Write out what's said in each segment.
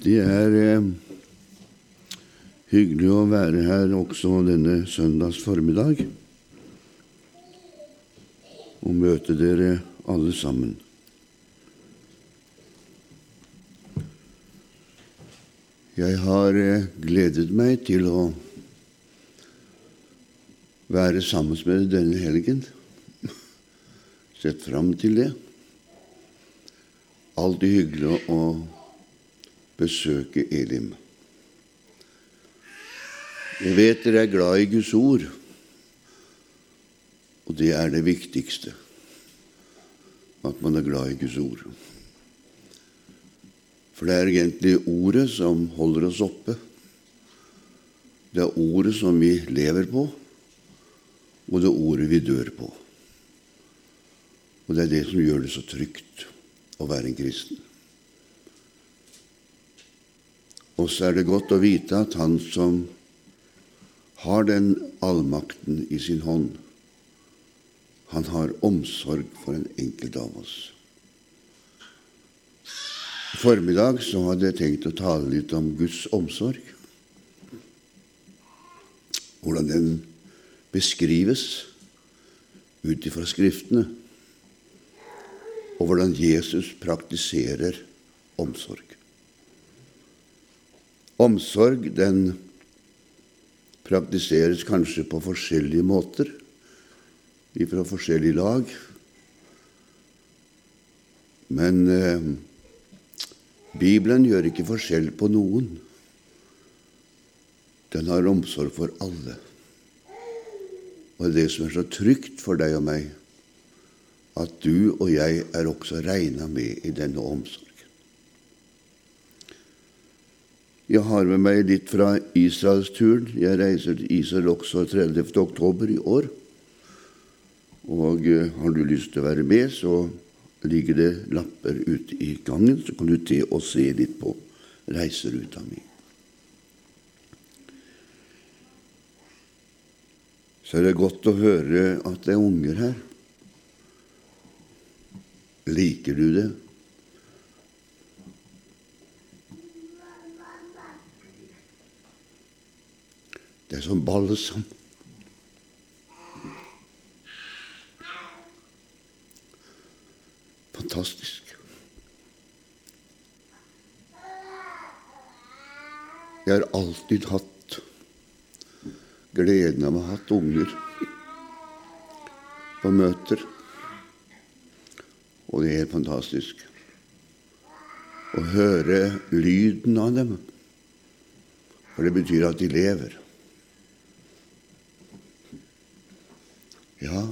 Det er eh, hyggelig å være her også denne søndags formiddag og møte dere alle sammen. Jeg har eh, gledet meg til å være sammen med dere denne helgen. Sett fram til det. Alltid hyggelig å besøke Elim. Jeg vet dere er glad i Guds ord, og det er det viktigste at man er glad i Guds ord. For det er egentlig ordet som holder oss oppe. Det er ordet som vi lever på, og det er ordet vi dør på. Og det er det som gjør det så trygt å være en kristen. Og så er det godt å vite at Han som har den allmakten i sin hånd, han har omsorg for en enkelt av oss. I formiddag så hadde jeg tenkt å tale litt om Guds omsorg. Hvordan den beskrives ut ifra Skriftene, og hvordan Jesus praktiserer omsorg. Omsorg den praktiseres kanskje på forskjellige måter fra forskjellige lag. Men eh, Bibelen gjør ikke forskjell på noen. Den har omsorg for alle. Og det som er så trygt for deg og meg, at du og jeg er også regna med i denne omsorgen. Jeg har med meg litt fra Israelsturen. Jeg reiser til Israel også 30. oktober i år. Og eh, har du lyst til å være med, så ligger det lapper ute i gangen, så kan du til og se litt på reiseruta mi. Så er det godt å høre at det er unger her. Liker du det? Det er som balsam. Fantastisk. Jeg har alltid hatt gleden av å ha hatt unger på møter. Og det er helt fantastisk å høre lyden av dem. For det betyr at de lever. Ja,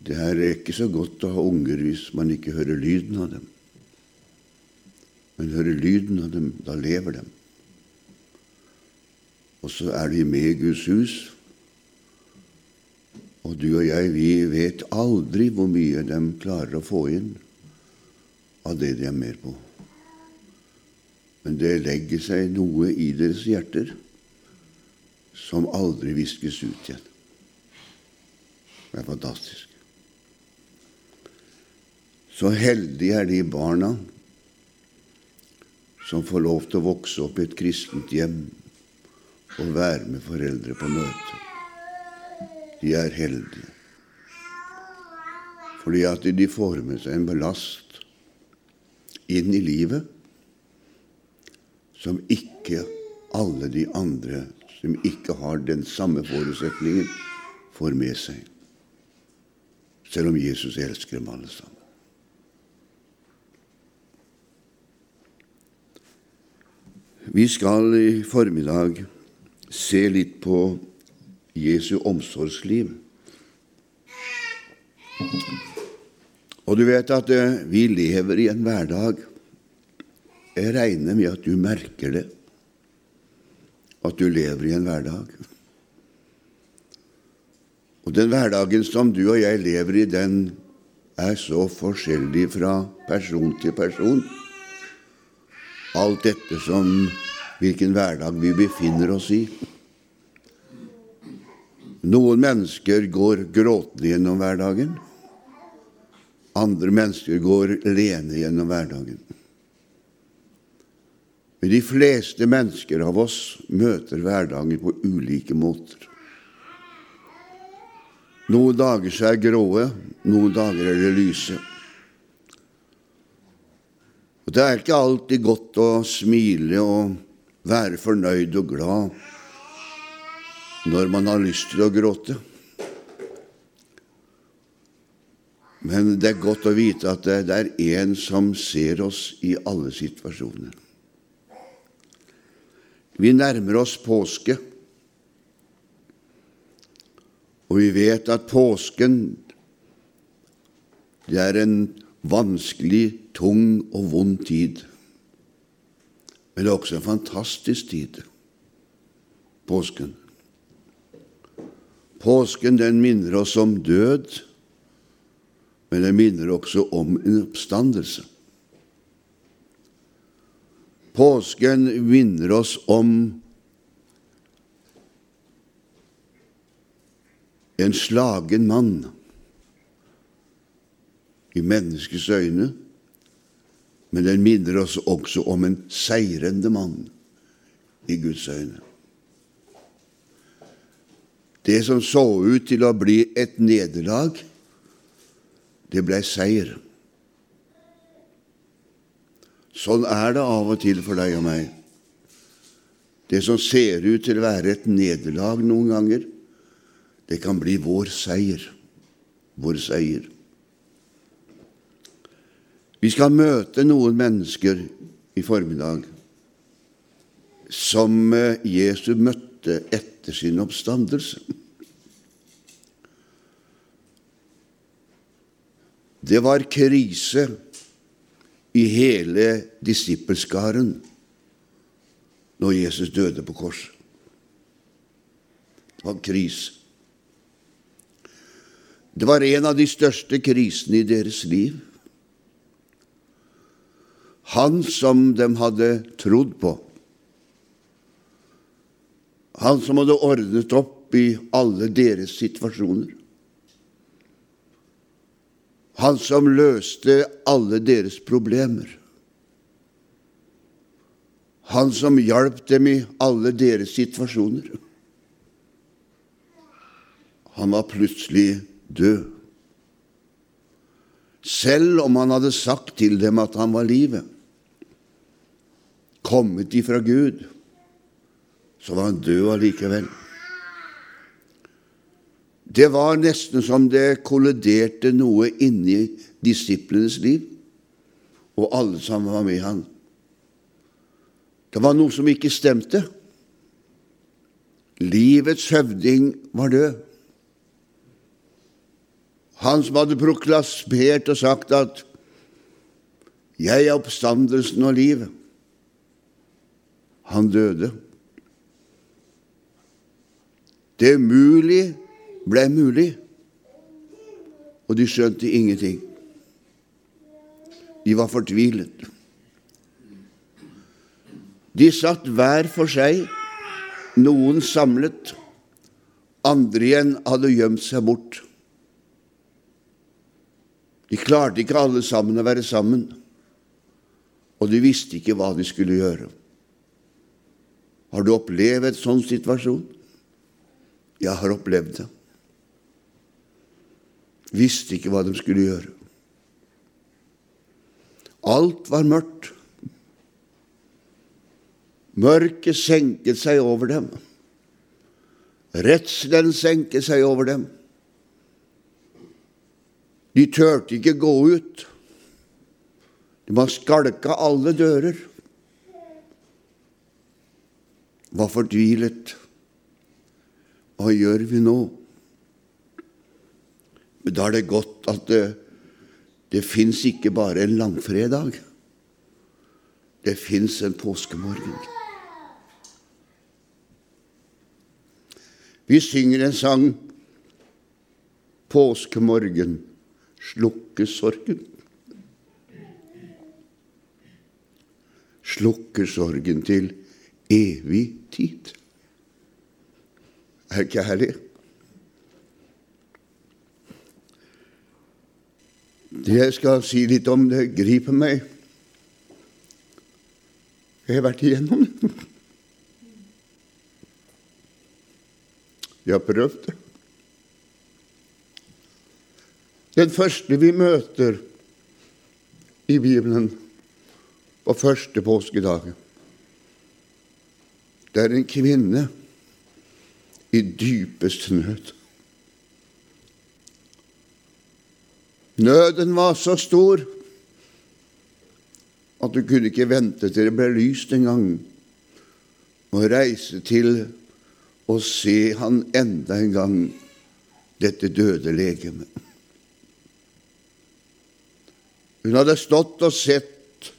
det er ikke så godt å ha unger hvis man ikke hører lyden av dem. Men hører lyden av dem, da lever dem. Og så er de med i Guds hus. Og du og jeg, vi vet aldri hvor mye de klarer å få inn av det de er med på. Men det legger seg noe i deres hjerter som aldri viskes ut igjen. Det er fantastisk. Så heldige er de barna som får lov til å vokse opp i et kristent hjem og være med foreldre på møte. De er heldige. Fordi at de får med seg en belast inn i livet som ikke alle de andre som ikke har den samme forutsetningen, får med seg. Selv om Jesus elsker dem alle sammen. Vi skal i formiddag se litt på Jesu omsorgsliv. Og du vet at eh, vi lever i en hverdag Jeg regner med at du merker det, at du lever i en hverdag. Og den hverdagen som du og jeg lever i, den er så forskjellig fra person til person alt dette som hvilken hverdag vi befinner oss i. Noen mennesker går gråtende gjennom hverdagen. Andre mennesker går lene gjennom hverdagen. Men de fleste mennesker av oss møter hverdagen på ulike måter. Noen dager så er gråe, noen dager er det lyse. Og Det er ikke alltid godt å smile og være fornøyd og glad når man har lyst til å gråte. Men det er godt å vite at det er en som ser oss i alle situasjoner. Vi nærmer oss påske, og vi vet at påsken det er en vanskelig, tung og vond tid. Men det er også en fantastisk tid, påsken. Påsken den minner oss om død, men den minner også om en oppstandelse. Påsken minner oss om en slagen mann i menneskets øyne, men den minner oss også om en seirende mann i Guds øyne. Det som så ut til å bli et nederlag, det ble seier. Sånn er det av og til for deg og meg. Det som ser ut til å være et nederlag noen ganger, det kan bli vår seier. Vår seier. Vi skal møte noen mennesker i formiddag som eh, Jesus møtte etter sin oppstandelse. Det var krise i hele disippelskaren når Jesus døde på korset. Det var krise. Det var en av de største krisene i deres liv. Han som de hadde trodd på, han som hadde ordnet opp i alle deres situasjoner, han som løste alle deres problemer. Han som hjalp dem i alle deres situasjoner. Han var plutselig død. Selv om han hadde sagt til dem at han var livet, kommet ifra Gud, så var han død allikevel. Det var nesten som det kolliderte noe inni disiplenes liv, og alle som var med han. Det var noe som ikke stemte. Livets høvding var død. Han som hadde proklasmert og sagt at 'Jeg er oppstandelsen og livet'. Han døde. Det umulige ble mulig, og de skjønte ingenting. De var fortvilet. De satt hver for seg, noen samlet, andre igjen hadde gjemt seg bort. De klarte ikke alle sammen å være sammen, og de visste ikke hva de skulle gjøre. Har du opplevd en sånn situasjon? Jeg har opplevd det visste ikke hva de skulle gjøre. Alt var mørkt. Mørket senket seg over dem. Redselen senket seg over dem. De turte ikke gå ut. De var skalka alle dører. Var fortvilet. Hva gjør vi nå? Men da er det godt at det, det fins ikke bare en langfredag. Det fins en påskemorgen. Vi synger en sang Påskemorgen slukker sorgen. Slukker sorgen til evig tid. Er ikke herlig? Det jeg skal si litt om, det griper meg. Jeg har vært igjennom det. Jeg har prøvd det. Den første vi møter i Bibelen på første påskedag, det er en kvinne i dypeste nød. Nøden var så stor at du kunne ikke vente til det ble lyst engang, og reise til og se han enda en gang, dette døde legemet. Hun hadde stått og sett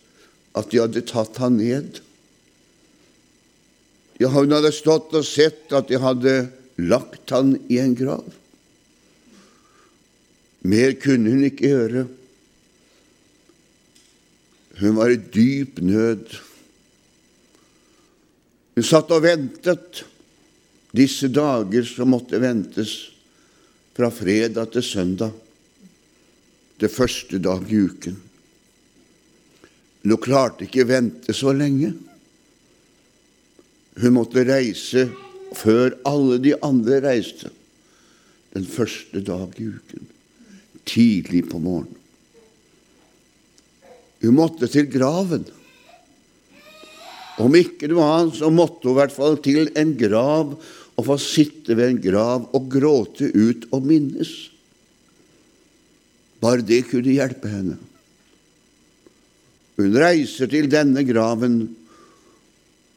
at de hadde tatt han ned. Ja, hun hadde stått og sett at de hadde lagt han i en grav. Mer kunne hun ikke gjøre. Hun var i dyp nød. Hun satt og ventet disse dager som måtte ventes fra fredag til søndag, det første dag i uken. Men hun klarte ikke vente så lenge. Hun måtte reise før alle de andre reiste, den første dag i uken, tidlig på morgenen. Hun måtte til graven. Om ikke noe annet, så måtte hun i hvert fall til en grav og få sitte ved en grav og gråte ut og minnes. Bare det kunne hjelpe henne. Hun reiser til denne graven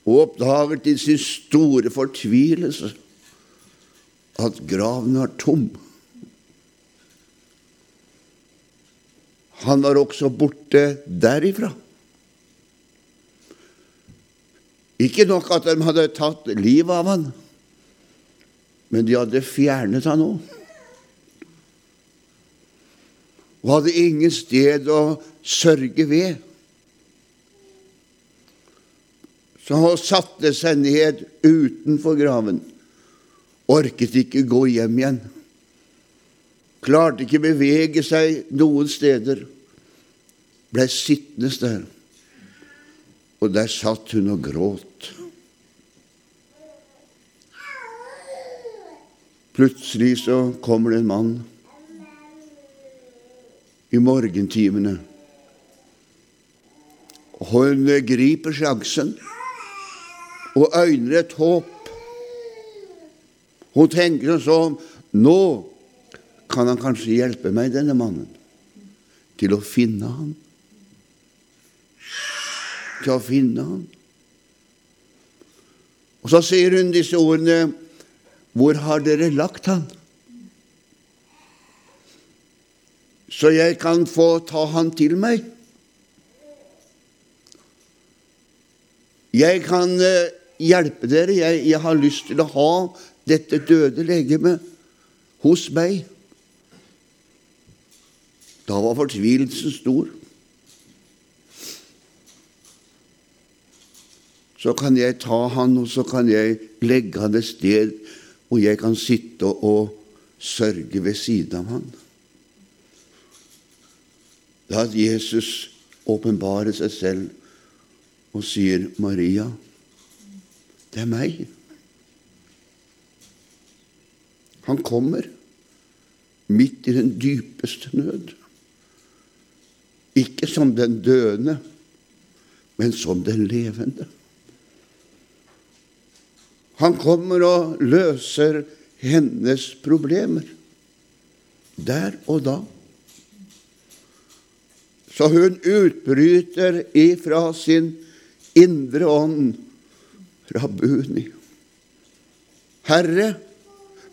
og oppdager til sin store fortvilelse at graven er tom. Han var også borte derifra. Ikke nok at de hadde tatt livet av han, men de hadde fjernet han òg. Og hadde ingen sted å sørge ved. Så han satte seg ned utenfor graven, orket ikke gå hjem igjen, klarte ikke bevege seg noen steder ble sittende der, og der satt hun og gråt. Plutselig så kommer det en mann i morgentimene. Hun griper sjansen og øyner et håp. Hun tenker sånn Nå kan han kanskje hjelpe meg, denne mannen, til å finne han. til å finne han. Og så sier hun disse ordene Hvor har dere lagt ham? Så jeg kan få ta han til meg. Jeg kan eh, hjelpe dere. Jeg, jeg har lyst til å ha dette døde legemet hos meg. Da var fortvilelsen stor. så kan jeg ta han, og så kan jeg legge han et sted hvor jeg kan sitte og sørge ved siden av han. Da Jesus åpenbarer seg selv og sier, 'Maria, det er meg'. Han kommer midt i den dypeste nød. Ikke som den døende, men som den levende. Han kommer og løser hennes problemer der og da. Så hun utbryter ifra sin indre ånd, Rabuni. Herre,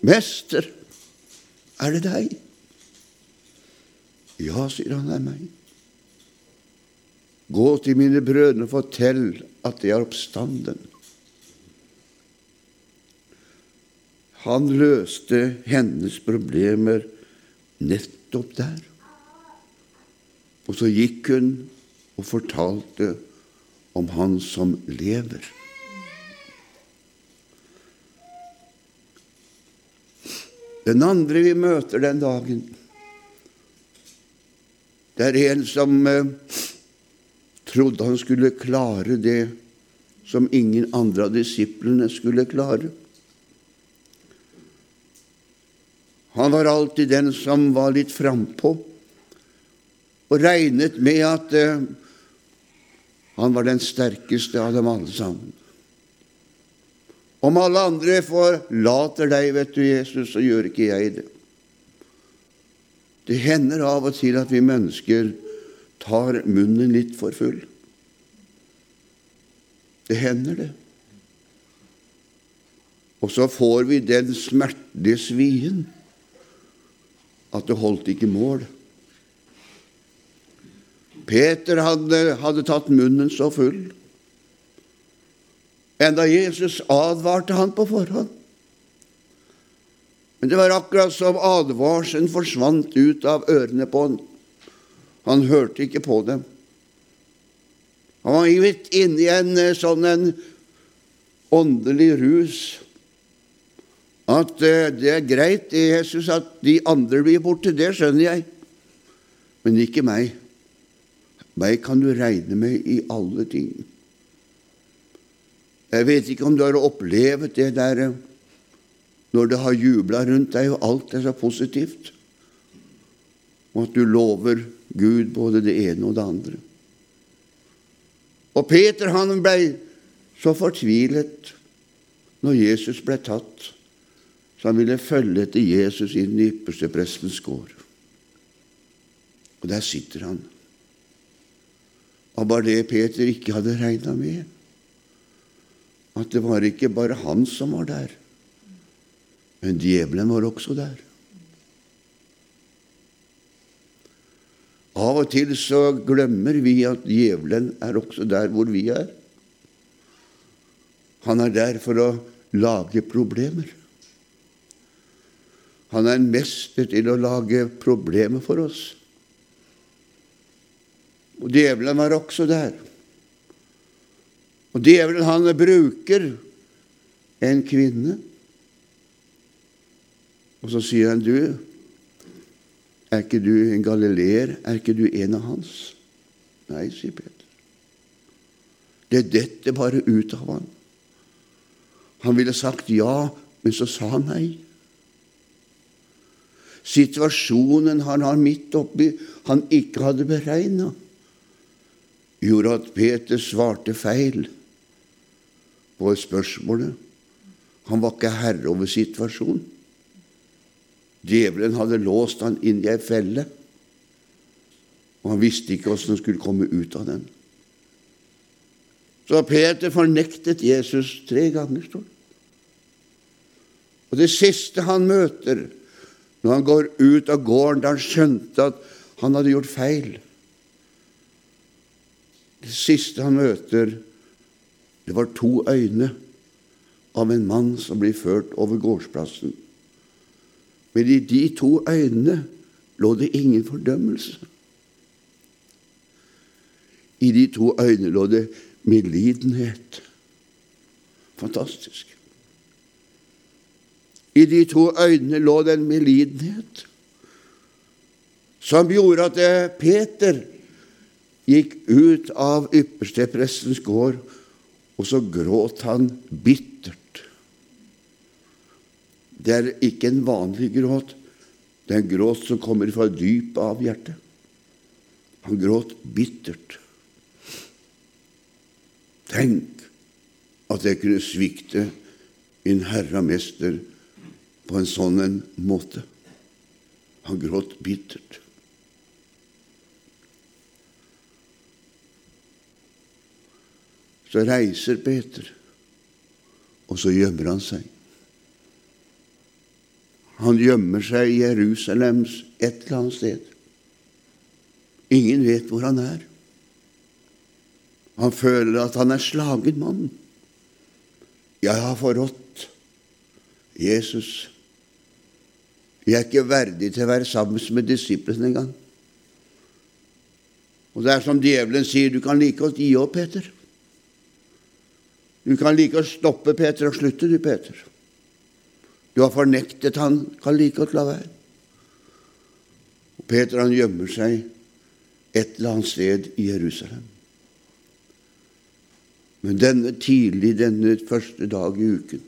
Mester, er det deg? Ja, sier han, det er meg. Gå til mine brødre og fortell at de er oppstanden. Han løste hennes problemer nettopp der. Og så gikk hun og fortalte om Han som lever. Den andre vi møter den dagen, det er en som eh, trodde han skulle klare det som ingen andre av disiplene skulle klare. Han var alltid den som var litt frampå, og regnet med at eh, han var den sterkeste av dem alle sammen. Om alle andre forlater deg, vet du, Jesus, så gjør ikke jeg det. Det hender av og til at vi mennesker tar munnen litt for full. Det hender, det. Og så får vi den smertelige svien at det holdt ikke mål. Peter hadde, hadde tatt munnen så full. Enda Jesus advarte han på forhånd. Men det var akkurat som advarselen forsvant ut av ørene på han. Han hørte ikke på dem. Han var gitt i en eh, sånn en åndelig rus at eh, det er greit, Jesus, at de andre blir borte, det skjønner jeg, men ikke meg. Meg kan du regne med i alle ting. Jeg vet ikke om du har opplevd det der eh, når det har jubla rundt deg, og alt er så positivt, og at du lover Gud både det ene og det andre. Og Peter han ble så fortvilet når Jesus ble tatt så han ville følge etter Jesus inn i yppersteprestens gård. Og der sitter han. Og bare det Peter ikke hadde regna med, at det var ikke bare han som var der, men djevelen var også der. Av og til så glemmer vi at djevelen er også der hvor vi er. Han er der for å lage problemer. Han er en mester til å lage problemer for oss. Og djevelen var også der. Og djevelen, han bruker en kvinne. Og så sier han, 'Du, er ikke du en galileer? Er ikke du en av hans?' Nei, sier Peter. Det detter bare ut av han. Han ville sagt ja, men så sa han nei. Situasjonen han har midt oppi, han ikke hadde beregna, gjorde at Peter svarte feil på spørsmålet. Han var ikke herre over situasjonen. Djevelen hadde låst han inn i ei felle, og han visste ikke hvordan han skulle komme ut av den. Så Peter fornektet Jesus tre ganger, står det. Og det siste han møter, når han går ut av gården da han skjønte at han hadde gjort feil. Det siste han møter, det var to øyne av en mann som blir ført over gårdsplassen. Men i de to øynene lå det ingen fordømmelse. I de to øynene lå det medlidenhet. Fantastisk. I de to øynene lå det en medlidenhet som gjorde at eh, Peter gikk ut av yppersteprestens gård, og så gråt han bittert. Det er ikke en vanlig gråt, det er en gråt som kommer fra dypet av hjertet. Han gråt bittert. Tenk at jeg kunne svikte min Herre og Mester på en sånn en måte. Han gråt bittert. Så reiser Peter, og så gjemmer han seg. Han gjemmer seg i Jerusalems et eller annet sted. Ingen vet hvor han er. Han føler at han er slagen mann. Jeg har forrådt Jesus. Vi er ikke verdige til å være sammen med disiplene engang. Og det er som djevelen sier, du kan like godt gi opp, Peter. Du kan like å stoppe Peter og slutte, du, Peter. Du har fornektet han, kan like godt la være. Og Peter han gjemmer seg et eller annet sted i Jerusalem. Men denne tidlig, denne første dag i uken,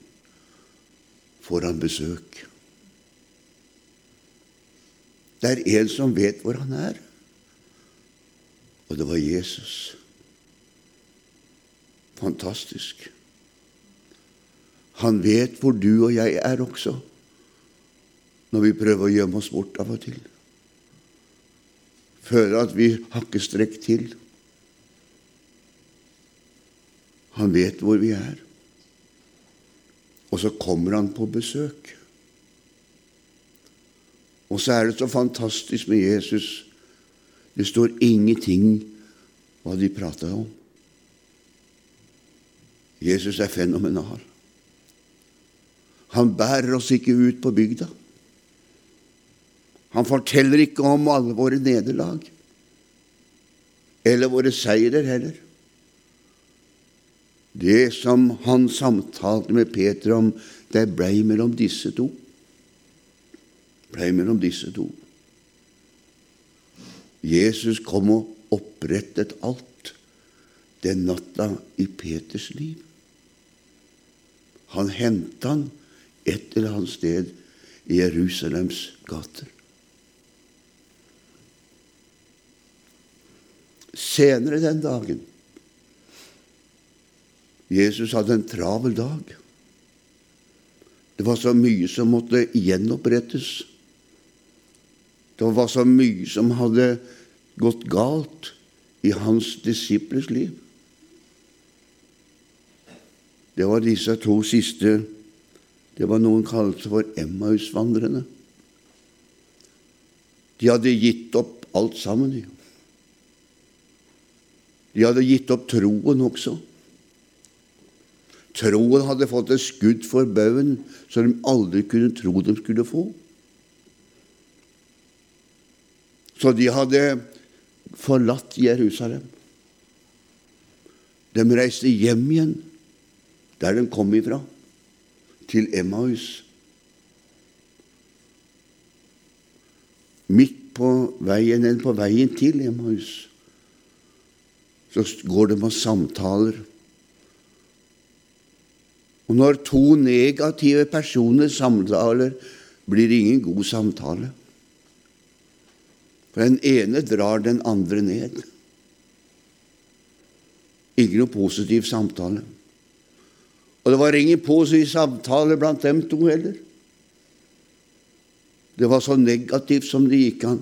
får han besøk. Det er en som vet hvor han er, og det var Jesus. Fantastisk. Han vet hvor du og jeg er også, når vi prøver å gjemme oss bort av og til. Føler at vi har ikke strekt til. Han vet hvor vi er. Og så kommer han på besøk. Og så er det så fantastisk med Jesus. Det står ingenting hva de prata om. Jesus er fenomenal. Han bærer oss ikke ut på bygda. Han forteller ikke om alle våre nederlag, eller våre seirer heller. Det som han samtalte med Peter om, det blei mellom disse to. Blei mellom disse to. Jesus kom og opprettet alt den natta i Peters liv. Han henta han et eller annet sted i Jerusalems gater. Senere den dagen Jesus hadde en travel dag. Det var så mye som måtte gjenopprettes. Det var så mye som hadde gått galt i hans disiplers liv. Det var disse to siste Det var noen kalte for Emmausvandrerne. De hadde gitt opp alt sammen. De hadde gitt opp troen også. Troen hadde fått et skudd for baugen som de aldri kunne tro de skulle få. Så de hadde forlatt Jerusalem. De reiste hjem igjen, der de kom ifra, til Emmaus. Midt på veien, eller på veien til Emmaus, så går de og samtaler. Og når to negative personer samtaler, blir det ingen god samtale. For den ene drar den andre ned. Ikke noe positiv samtale. Og det var ingen positiv samtale blant dem to heller. Det var så negativt som det gikk an.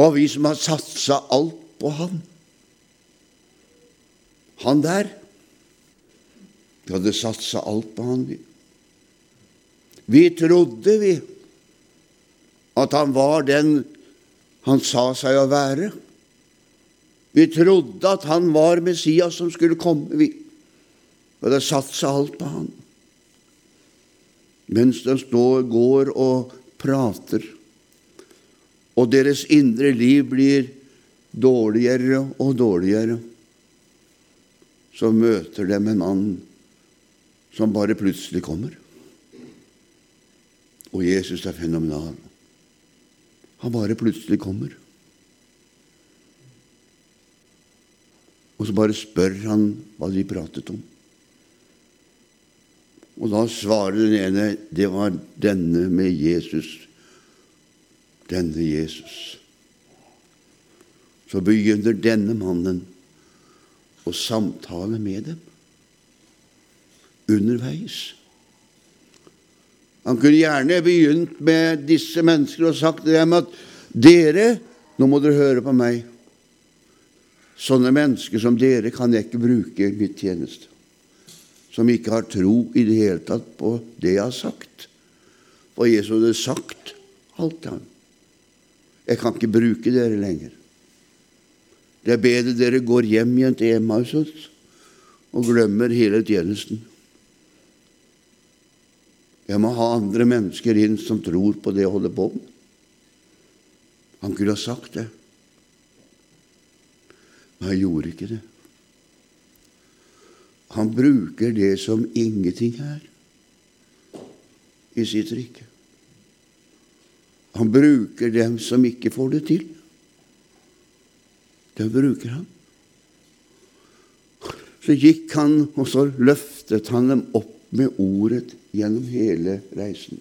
Og vi som har satsa alt på han Han der Vi hadde satsa alt på han, vi. Vi trodde, vi at han var den han sa seg å være. Vi trodde at han var Messias som skulle komme, vi. Og det satsa alt på han. Mens de står, går og prater, og deres indre liv blir dårligere og dårligere, så møter de en mann som bare plutselig kommer. Og Jesus er fenomenal. Han bare plutselig kommer. Og så bare spør han hva de pratet om. Og da svarer den ene det var denne med Jesus. Denne Jesus. Så begynner denne mannen å samtale med dem underveis. Han kunne gjerne begynt med disse mennesker og sagt til dem at dere, nå må dere høre på meg. Sånne mennesker som dere kan jeg ikke bruke i mitt tjeneste. Som ikke har tro i det hele tatt på det jeg har sagt. For Jesus hadde sagt alt han. Jeg kan ikke bruke dere lenger. Det er bedre dere går hjem igjen til Emmaus og glemmer hele tjenesten. Jeg må ha andre mennesker inn som tror på det jeg holder på med. Han kunne ha sagt det, men han gjorde ikke det. Han bruker det som ingenting er i sitt rike. Han bruker dem som ikke får det til. Det bruker han. Så gikk han, og så løftet han dem opp med ordet gjennom hele reisen.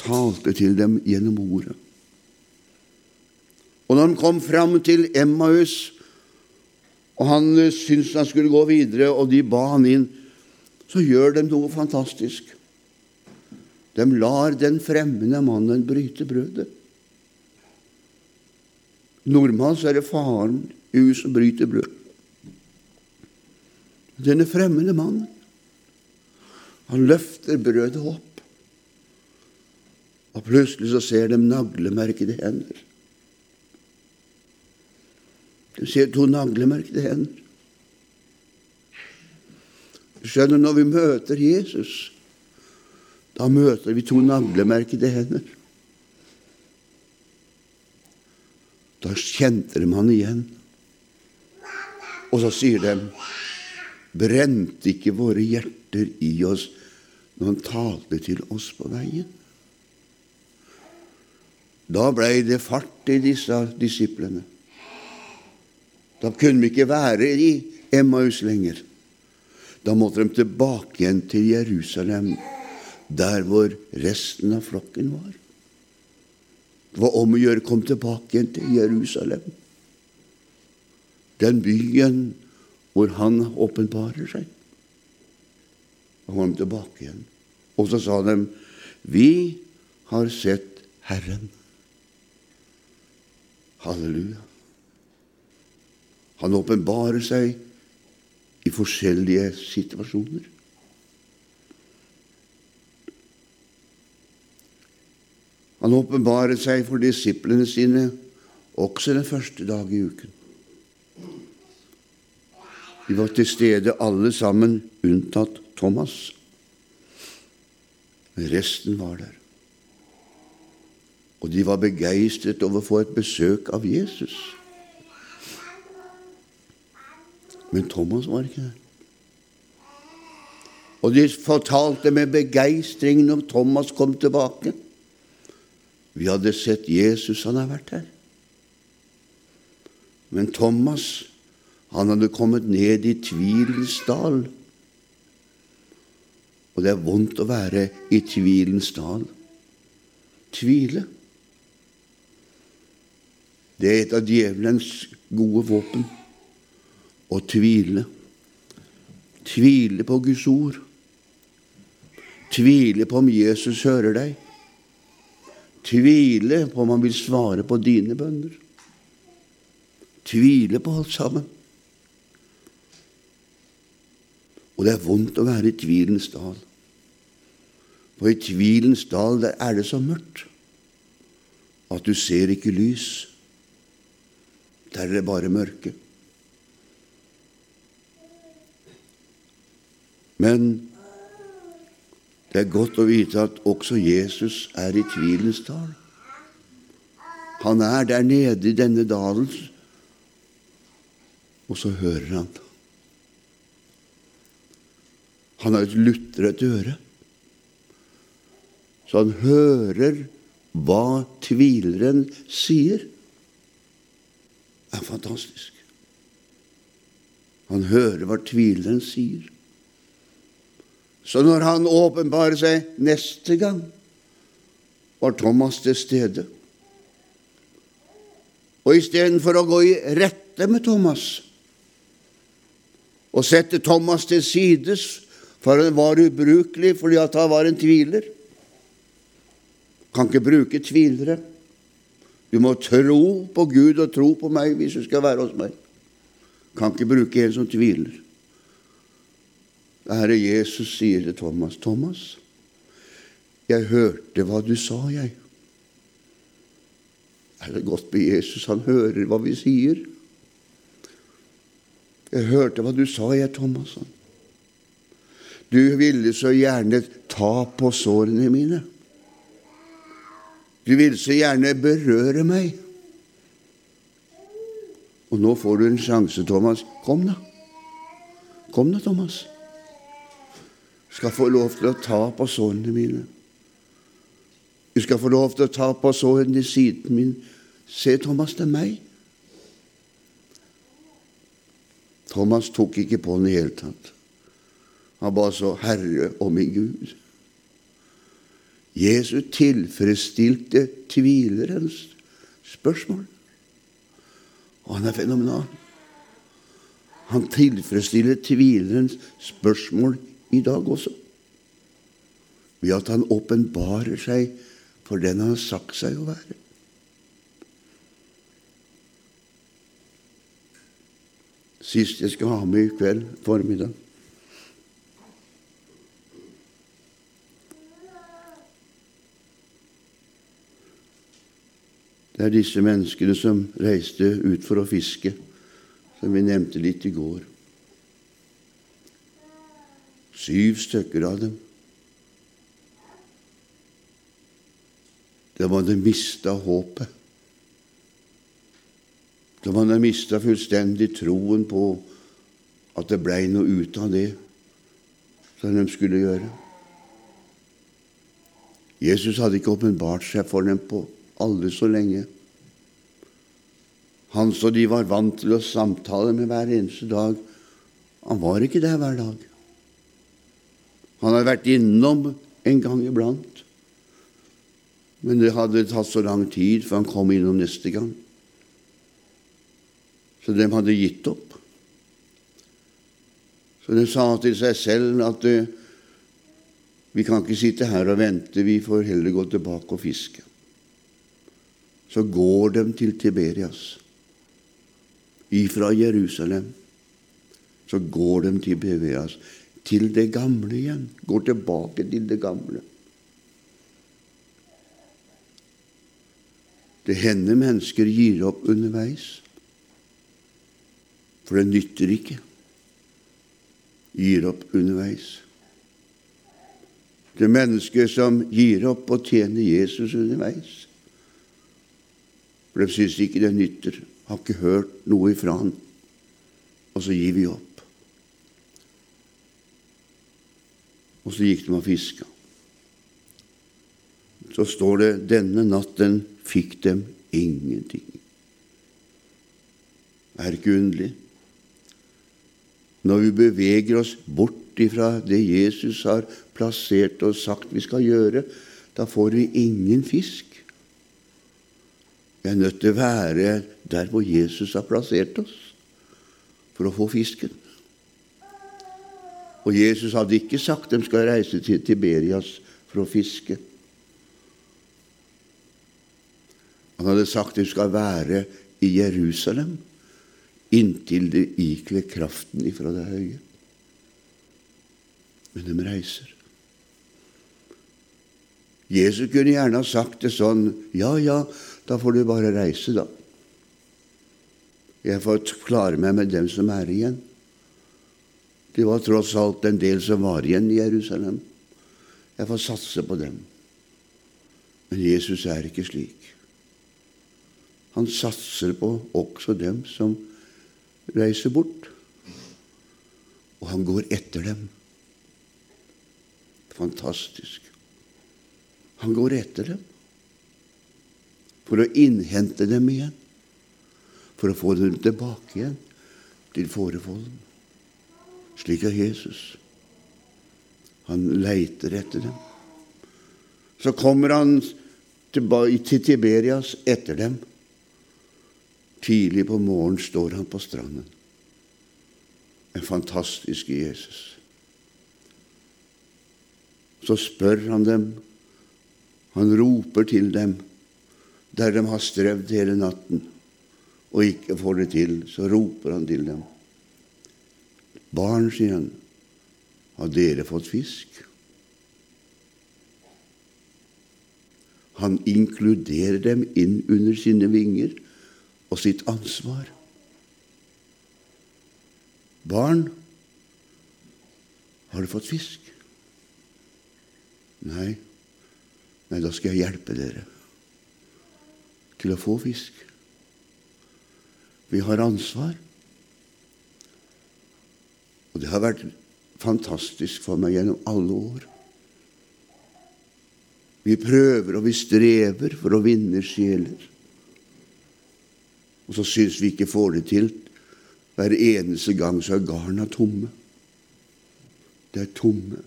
Talte til dem gjennom ordet. Og når han kom fram til Emmaus, og han syntes han skulle gå videre, og de ba han inn, så gjør de noe fantastisk. De lar den fremmede mannen bryte brødet. Normalt er det faren i huset som bryter brød. Denne fremmede mannen, han løfter brødet opp, og plutselig så ser de naglemerkede hender. Du ser to naglemerkede hender. Skjønner, når vi møter Jesus, da møter vi to naglemerkede hender. Da kjente de han igjen. Og så sier de, brente ikke våre hjerter i oss når han talte til oss på veien? Da blei det fart i disse disiplene. Da kunne vi ikke være i Emmaus lenger. Da måtte de tilbake igjen til Jerusalem der hvor resten av flokken var. Det var om å gjøre å komme tilbake igjen til Jerusalem, den byen hvor han åpenbarer seg. Da kom de tilbake igjen. Og så sa de, 'Vi har sett Herren'. Halleluja. Han åpenbarer seg i forskjellige situasjoner. Han åpenbaret seg for disiplene sine også den første dag i uken. De var til stede alle sammen, unntatt Thomas. Men resten var der. Og de var begeistret over å få et besøk av Jesus. Men Thomas var ikke der. Og de fortalte med begeistring når Thomas kom tilbake. Vi hadde sett Jesus, han har vært her. Men Thomas, han hadde kommet ned i tvilens dal. Og det er vondt å være i tvilens dal. Tvile. Det er et av djevelens gode våpen å tvile. Tvile på Guds ord. Tvile på om Jesus hører deg tvile på om han vil svare på dine bønner. Tvile på alt sammen. Og det er vondt å være i tvilens dal. For i tvilens dal der er det så mørkt at du ser ikke lys. Der er det bare mørke. Men det er godt å vite at også Jesus er i tvilens dal. Han er der nede i denne dalen, og så hører han. Han har et lutret øre, så han hører hva tvileren sier. Det er fantastisk. Han hører hva tvileren sier. Så når han åpenbarer seg neste gang, var Thomas til stede. Og istedenfor å gå i rette med Thomas og sette Thomas til sides, for han var ubrukelig fordi han var en tviler Kan ikke bruke tvilere. Du må tro på Gud og tro på meg hvis du skal være hos meg. Kan ikke bruke en som tviler. Herre Jesus sier til Thomas, 'Thomas, jeg hørte hva du sa, jeg.' Er det godt med Jesus? Han hører hva vi sier. Jeg hørte hva du sa, jeg, Thomas. Du ville så gjerne ta på sårene mine. Du ville så gjerne berøre meg. Og nå får du en sjanse, Thomas. Kom, da. Kom da, Thomas skal få lov til å ta på sårene mine. Du skal få lov til å ta på sårene i siden min. Se, Thomas, det er meg. Thomas tok ikke på den i hele tatt. Han bare så 'Herre og min Gud'. Jesus tilfredsstilte tvilerens spørsmål. Og han er fenomenal. Han tilfredsstiller tvilerens spørsmål i dag også, ved at han åpenbarer seg for den han har sagt seg å være. Sist jeg skal ha med i kveld formiddag Det er disse menneskene som reiste ut for å fiske, som vi nevnte litt i går. Syv stykker av dem. De hadde mista håpet. De hadde mista fullstendig troen på at det blei noe ut av det som de skulle gjøre. Jesus hadde ikke åpenbart seg for dem på aldri så lenge. Han som de var vant til å samtale med hver eneste dag, han var ikke der hver dag. Han hadde vært innom en gang iblant, men det hadde tatt så lang tid før han kom innom neste gang. Så de hadde gitt opp. Så de sa til seg selv at eh, vi kan ikke sitte her og vente, vi får heller gå tilbake og fiske så går de til Tiberias. Ifra Jerusalem så går de til Tiberias, til det gamle igjen. Går tilbake til det gamle. Det hender mennesker gir opp underveis, for det nytter ikke. Gir opp underveis. Det mennesker som gir opp å tjene Jesus underveis. For de syns ikke det nytter. Har ikke hørt noe ifra han. Og så gir vi opp. Og så gikk de og fiska. Så står det denne natten fikk dem ingenting. Er det ikke underlig? Når vi beveger oss bort ifra det Jesus har plassert og sagt vi skal gjøre, da får vi ingen fisk. Vi er nødt til å være der hvor Jesus har plassert oss, for å få fisken. Og Jesus hadde ikke sagt de skal reise til Tiberias for å fiske. Han hadde sagt de skal være i Jerusalem inntil de ikler kraften ifra det høye. Men de reiser. Jesus kunne gjerne ha sagt det sånn Ja, ja, da får du bare reise, da. Jeg får klare meg med dem som er igjen. Det var tross alt en del som var igjen i Jerusalem. Jeg får satse på dem. Men Jesus er ikke slik. Han satser på også dem som reiser bort. Og han går etter dem. Fantastisk. Han går etter dem for å innhente dem igjen, for å få dem tilbake igjen til fårefolden. Slik er Jesus. Han leiter etter dem. Så kommer han til Tiberias etter dem. Tidlig på morgenen står han på stranden. En fantastisk Jesus. Så spør han dem. Han roper til dem der de har strevd hele natten og ikke får det til, så roper han til dem. Barn, sier han, har dere fått fisk? Han inkluderer dem inn under sine vinger og sitt ansvar. Barn, har du fått fisk? Nei. Nei, da skal jeg hjelpe dere til å få fisk. Vi har ansvar. Og det har vært fantastisk for meg gjennom alle år. Vi prøver og vi strever for å vinne sjeler. Og så syns vi ikke får det til. Hver eneste gang så er garna tomme. Det er tomme.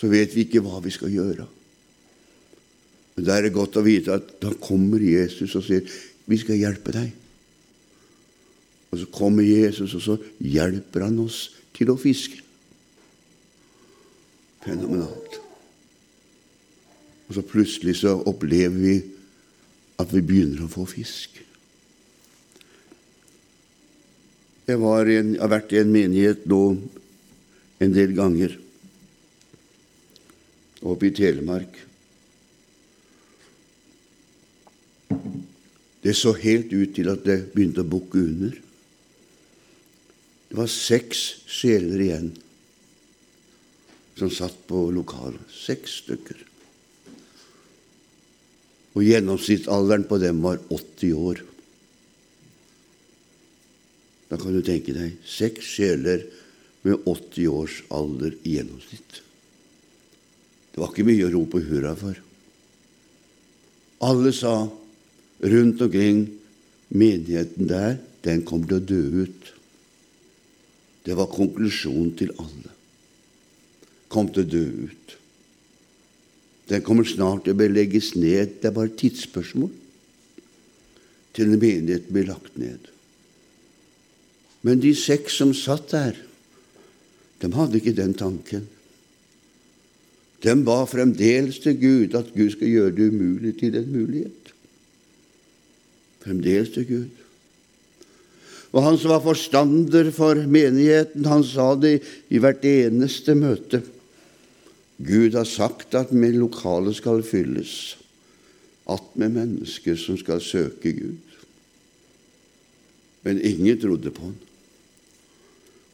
Så vet vi ikke hva vi skal gjøre. Men da er det godt å vite at da kommer Jesus og sier 'Vi skal hjelpe deg'. Og så kommer Jesus, og så hjelper han oss til å fiske. Fenomenalt. Og så plutselig så opplever vi at vi begynner å få fisk. Jeg, en, jeg har vært i en menighet nå en del ganger oppe i Telemark. Det så helt ut til at det begynte å bukke under. Det var seks sjeler igjen som satt på lokalet. Seks stykker. Og gjennomsnittsalderen på dem var 80 år. Da kan du tenke deg seks sjeler med 80 års alder i gjennomsnitt. Det var ikke mye å rope hurra for. Alle sa rundt omkring menigheten der, den kommer til å dø ut. Det var konklusjonen til alle. Kom til å dø ut. Den kommer snart til å legges ned. Det er bare et tidsspørsmål til en menighet blir lagt ned. Men de seks som satt der, de hadde ikke den tanken. De ba fremdeles til Gud at Gud skal gjøre det umulig til en mulighet. Fremdeles til Gud. Og han som var forstander for menigheten, han sa det i hvert eneste møte. Gud har sagt at med lokalet skal fylles, at med mennesker som skal søke Gud. Men ingen trodde på han.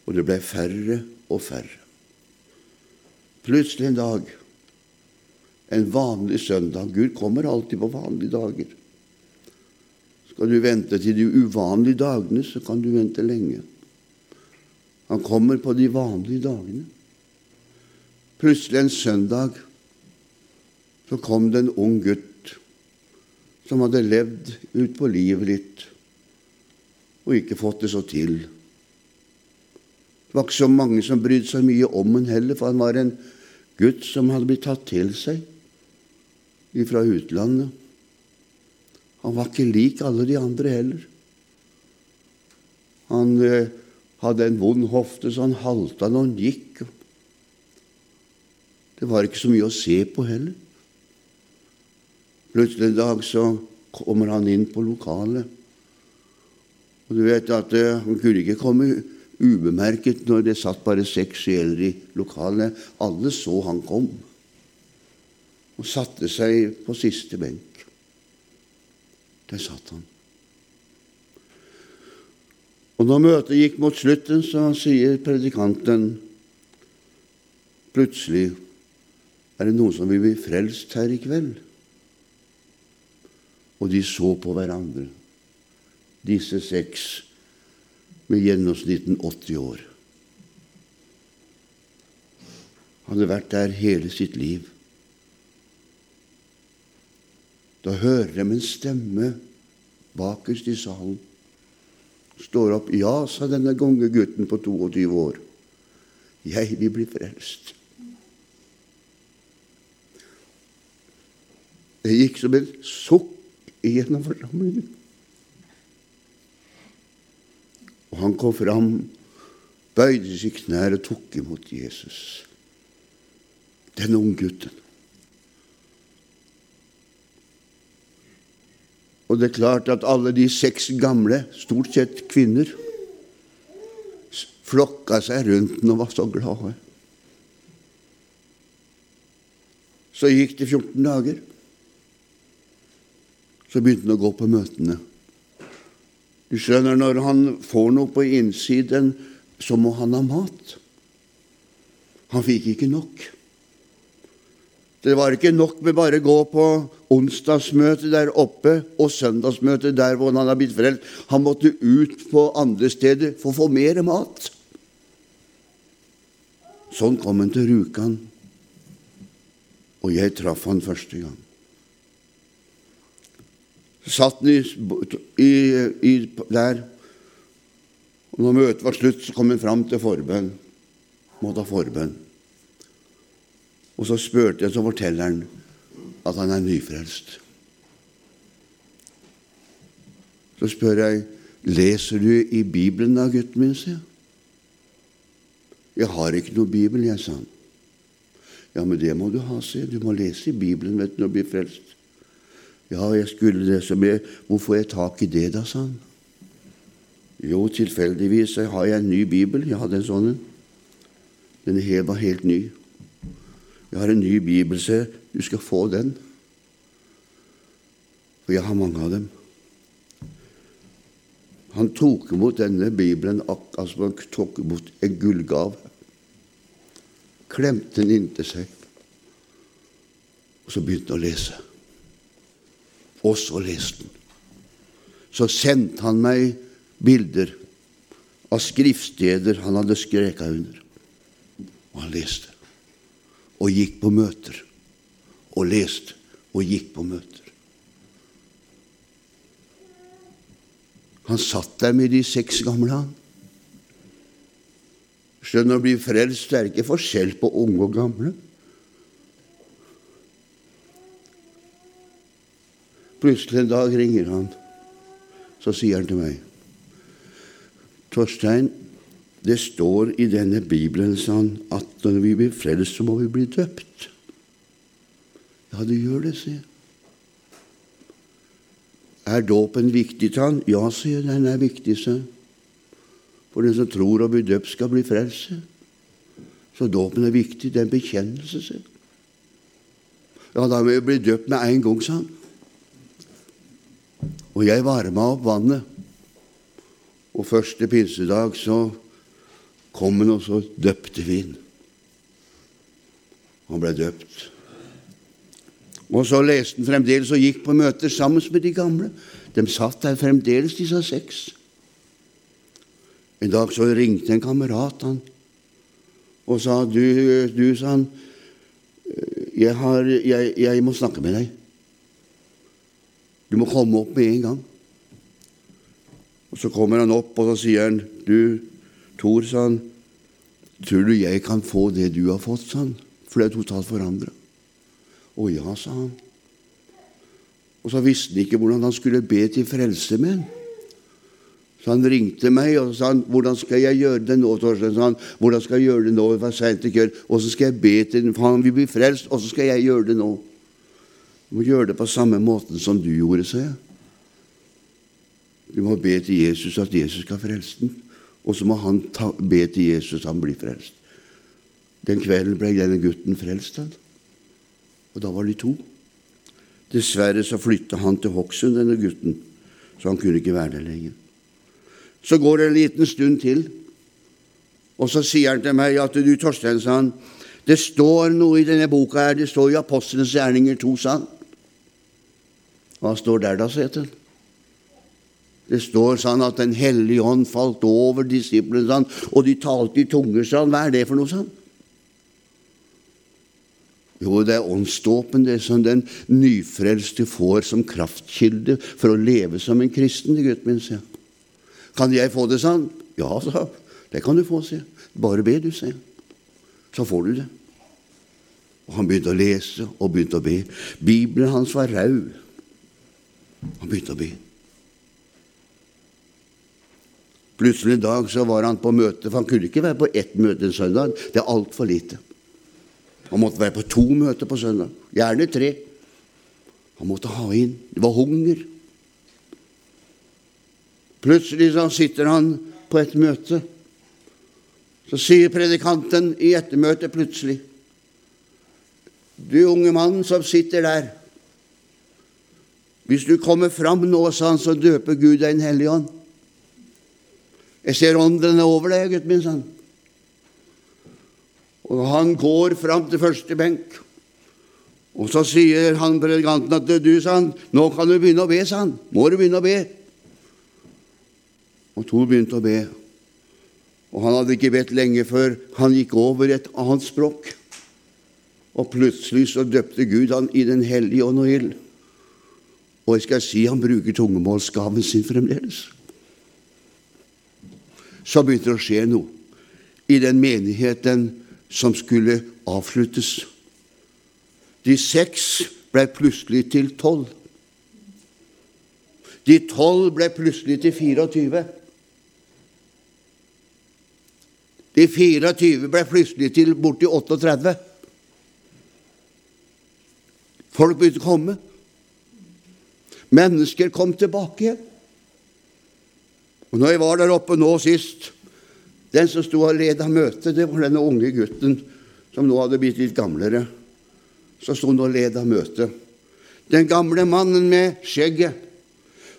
Og det ble færre og færre. Plutselig en dag, en vanlig søndag Gud kommer alltid på vanlige dager. Skal du vente til de uvanlige dagene, så kan du vente lenge. Han kommer på de vanlige dagene. Plutselig en søndag så kom det en ung gutt som hadde levd ut på livet litt og ikke fått det så til. Det var ikke så mange som brydde seg mye om ham heller, for han var en gutt som hadde blitt tatt til seg fra utlandet. Han var ikke lik alle de andre heller. Han eh, hadde en vond hofte, så han halta når han gikk. Det var ikke så mye å se på heller. Plutselig en dag så kommer han inn på lokalet. Og du vet at eh, Han kunne ikke komme ubemerket når det satt bare seks sjeler i lokalet. Alle så han kom, og satte seg på siste benk. Der satt han. Og når møtet gikk mot slutten, så sier predikanten plutselig er det noen som vil bli frelst her i kveld. Og de så på hverandre, disse seks med gjennomsnitten 80 år. Hadde vært der hele sitt liv. Da hører de en stemme bakerst i salen. Står opp. 'Ja', sa denne gutten på 22 år. 'Jeg vil bli frelst'. Det gikk som et sukk gjennom forsamlingen. Og han kom fram, bøyde seg knær og tok imot Jesus. Den unge Og det er klart at alle de seks gamle, stort sett kvinner, flokka seg rundt den og var så glade. Så gikk det 14 dager. Så begynte han å gå på møtene. Du skjønner, når han får noe på innsiden, så må han ha mat. Han fikk ikke nok. Det var ikke nok med bare å gå på onsdagsmøte der oppe og søndagsmøte der hvor han hadde blitt frelst. Han måtte ut på andre steder for å få mer mat. Sånn kom han til Rjukan, og jeg traff han første gang. Satt han i, i, i, der, Og når møtet var slutt, så kom han fram til forbønn. Måtte ha forbønn. Og så spurte jeg, så forteller han at han er nyfrelst. Så spør jeg leser du i Bibelen da, gutten min, sier jeg. Jeg har ikke noe Bibel, jeg, sa han. Ja, men det må du ha, sier jeg. Du må lese i Bibelen vet du, når du blir frelst. Ja, jeg skulle det, så med. Hvor får jeg tak i det, da, sa han. Jo, tilfeldigvis har jeg en ny bibel. Jeg hadde en sånn en. Den var helt ny. Jeg har en ny bibel, se. Du skal få den. For jeg har mange av dem. Han tok imot denne bibelen akkurat som han tok imot en gullgave. Klemte den inntil seg, og så begynte han å lese. Og så leste han. Så sendte han meg bilder av skriftsteder han hadde skreka under. Og han leste. Og gikk på møter. Og leste og gikk på møter. Han satt der med de seks gamle, han. Skjønner, å bli frelst det er ikke forskjell på unge og gamle. Plutselig en dag ringer han. Så sier han til meg Torstein, det står i denne Bibelen sånn at når vi blir frelst, så må vi bli døpt. Ja, det gjør det, sier jeg. Er dåpen viktig han? Ja, sier jeg, den er viktig, sier For den som tror å bli døpt, skal bli frelst. Så dåpen er viktig. Det er en bekjennelse, sier Ja, da må jeg bli døpt med en gang, sa han. Og jeg varma opp vannet. Og første pinsedag så kom han, og så døpte vi han. Han ble døpt. Og så leste han fremdeles og gikk på møter sammen med de gamle. De satt der fremdeles, disse seks. En dag så ringte en kamerat han og sa du, du sa han, jeg, har, jeg, jeg må snakke med deg. Du må komme opp med en gang. Og Så kommer han opp, og så sier han, du, Tor, sa han, tror du jeg kan få det du har fått, sa han, for det er totalt forandra. Å ja, sa han. Og så visste han ikke hvordan han skulle be til frelse med ham. Så han ringte meg og sa han, 'Hvordan skal jeg gjøre det nå?' Torstein, sa han. 'Hvordan skal jeg gjøre det nå?' Kveld. 'Åssen skal jeg be til den, for han vil bli frelst.' 'Åssen skal jeg gjøre det nå?' Du må gjøre det på samme måten som du gjorde, sa jeg. Du må be til Jesus at Jesus skal frelse den, og så må han ta, be til Jesus han blir frelst. Den kvelden ble denne gutten frelst. Han. Og da var de to. Dessverre så flytta han til Hokksund, denne gutten, så han kunne ikke være der lenger. Så går det en liten stund til, og så sier han til meg at du, Torstein, sa han, det står noe i denne boka her, det står i Apostlenes gjerninger 2, sa han. Hva står der da, sa han. Det står sånn at Den hellige ånd falt over disiplene, sånn, og de talte i tunger, Sånn. Hva er det for noe, sånn? Jo, det er åndsdåpen, det som den nyfrelste får som kraftkilde for å leve som en kristen. gutten min, sier Kan jeg få det sånn? Ja, sa Det kan du få, sier Bare be, du, sier Så får du det. Og han begynte å lese og begynte å be. Bibelen hans var rau. Han begynte å be. Plutselig en dag så var han på møte, for han kunne ikke være på ett møte en søndag. Det er altfor lite. Han måtte være på to møter på søndag, gjerne tre. Han måtte ha inn Det var hunger. Plutselig så sitter han på et møte. Så sier predikanten i ettermøtet plutselig Du unge mann som sitter der. Hvis du kommer fram nå, sa han, så døper Gud deg en hellig ånd. Jeg ser ånden over deg, gutten min, sa han. Og han går fram til første benk. Og så sier han predikanten at du, sa han, nå kan du begynne å be, sa han. Må du begynne å be. Og Tor begynte å be. Og han hadde ikke bedt lenge før han gikk over i et annet språk. Og plutselig så døpte Gud han i Den hellige ånd og ild. Og jeg skal si han bruker tungemålsgaven sin fremdeles. Så begynte det å skje noe i den menigheten som skulle avsluttes. De seks ble plutselig til tolv. De tolv ble plutselig til 24. De 24 ble plutselig til borti 38. Folk begynte å komme. Mennesker kom tilbake igjen. Og når jeg var der oppe nå sist Den som sto og leda møtet, det var denne unge gutten som nå hadde blitt litt gamlere. Så sto han og leda møtet. Den gamle mannen med skjegget,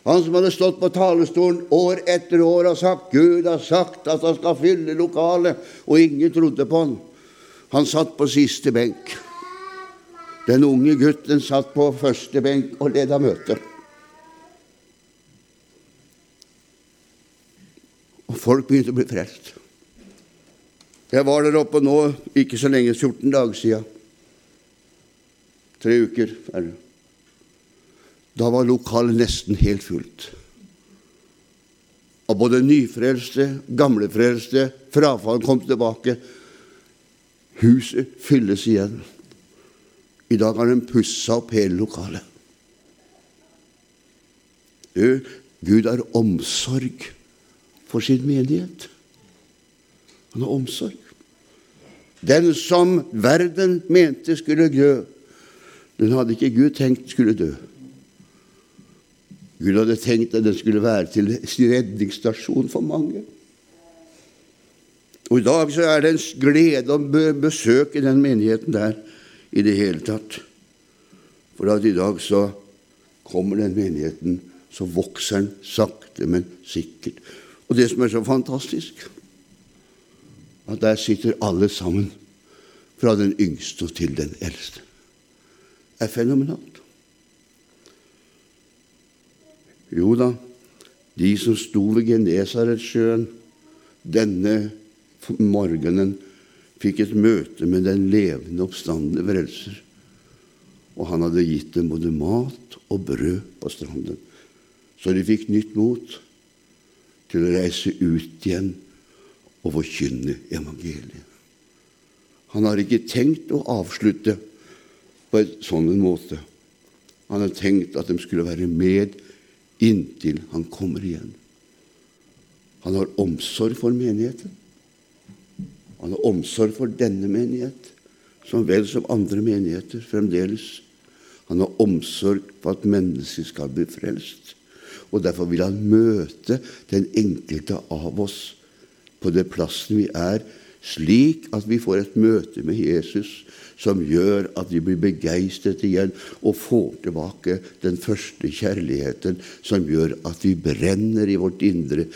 han som hadde stått på talerstolen år etter år og sagt Gud har sagt at han skal fylle lokalet, og ingen trodde på han. Han satt på siste benk. Den unge gutten satt på første benk og leda møtet. Og folk begynte å bli frelst. Jeg var der oppe nå ikke så lenge, 14 dager siden. Tre uker er det. Da var lokalet nesten helt fullt. Og både nyfrelste, gamlefrelste, frafall kom tilbake. Huset fylles igjen. I dag har de pussa opp hele lokalet. Du, Gud har omsorg for sin menighet. Han har omsorg. Den som verden mente skulle dø, den hadde ikke Gud tenkt skulle dø. Gud hadde tenkt at den skulle være til redningsstasjon for mange. Og I dag så er det en glede å besøke den menigheten der i det hele tatt. For at i dag så kommer den menigheten, så vokser den sakte, men sikkert. Og det som er så fantastisk, at der sitter alle sammen, fra den yngste til den eldste. Det er fenomenalt. Jo da, de som sto ved Genesaretsjøen denne morgenen, fikk et møte med den levende, oppstandende frelser. Og han hadde gitt dem både mat og brød på stranden. Så de fikk nytt mot til å reise ut igjen og forkynne evangeliet. Han har ikke tenkt å avslutte på en sånn måte. Han har tenkt at de skulle være med inntil han kommer igjen. Han har omsorg for menigheten. Han har omsorg for denne menighet, som vel som andre menigheter fremdeles. Han har omsorg for at mennesker skal bli frelst. Og derfor vil han møte den enkelte av oss på den plassen vi er, slik at vi får et møte med Jesus som gjør at vi blir begeistret igjen og får tilbake den første kjærligheten som gjør at vi brenner i vårt indre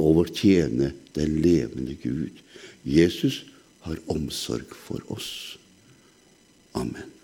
over å tjene den levende Gud. Jesus har omsorg for oss. Amen.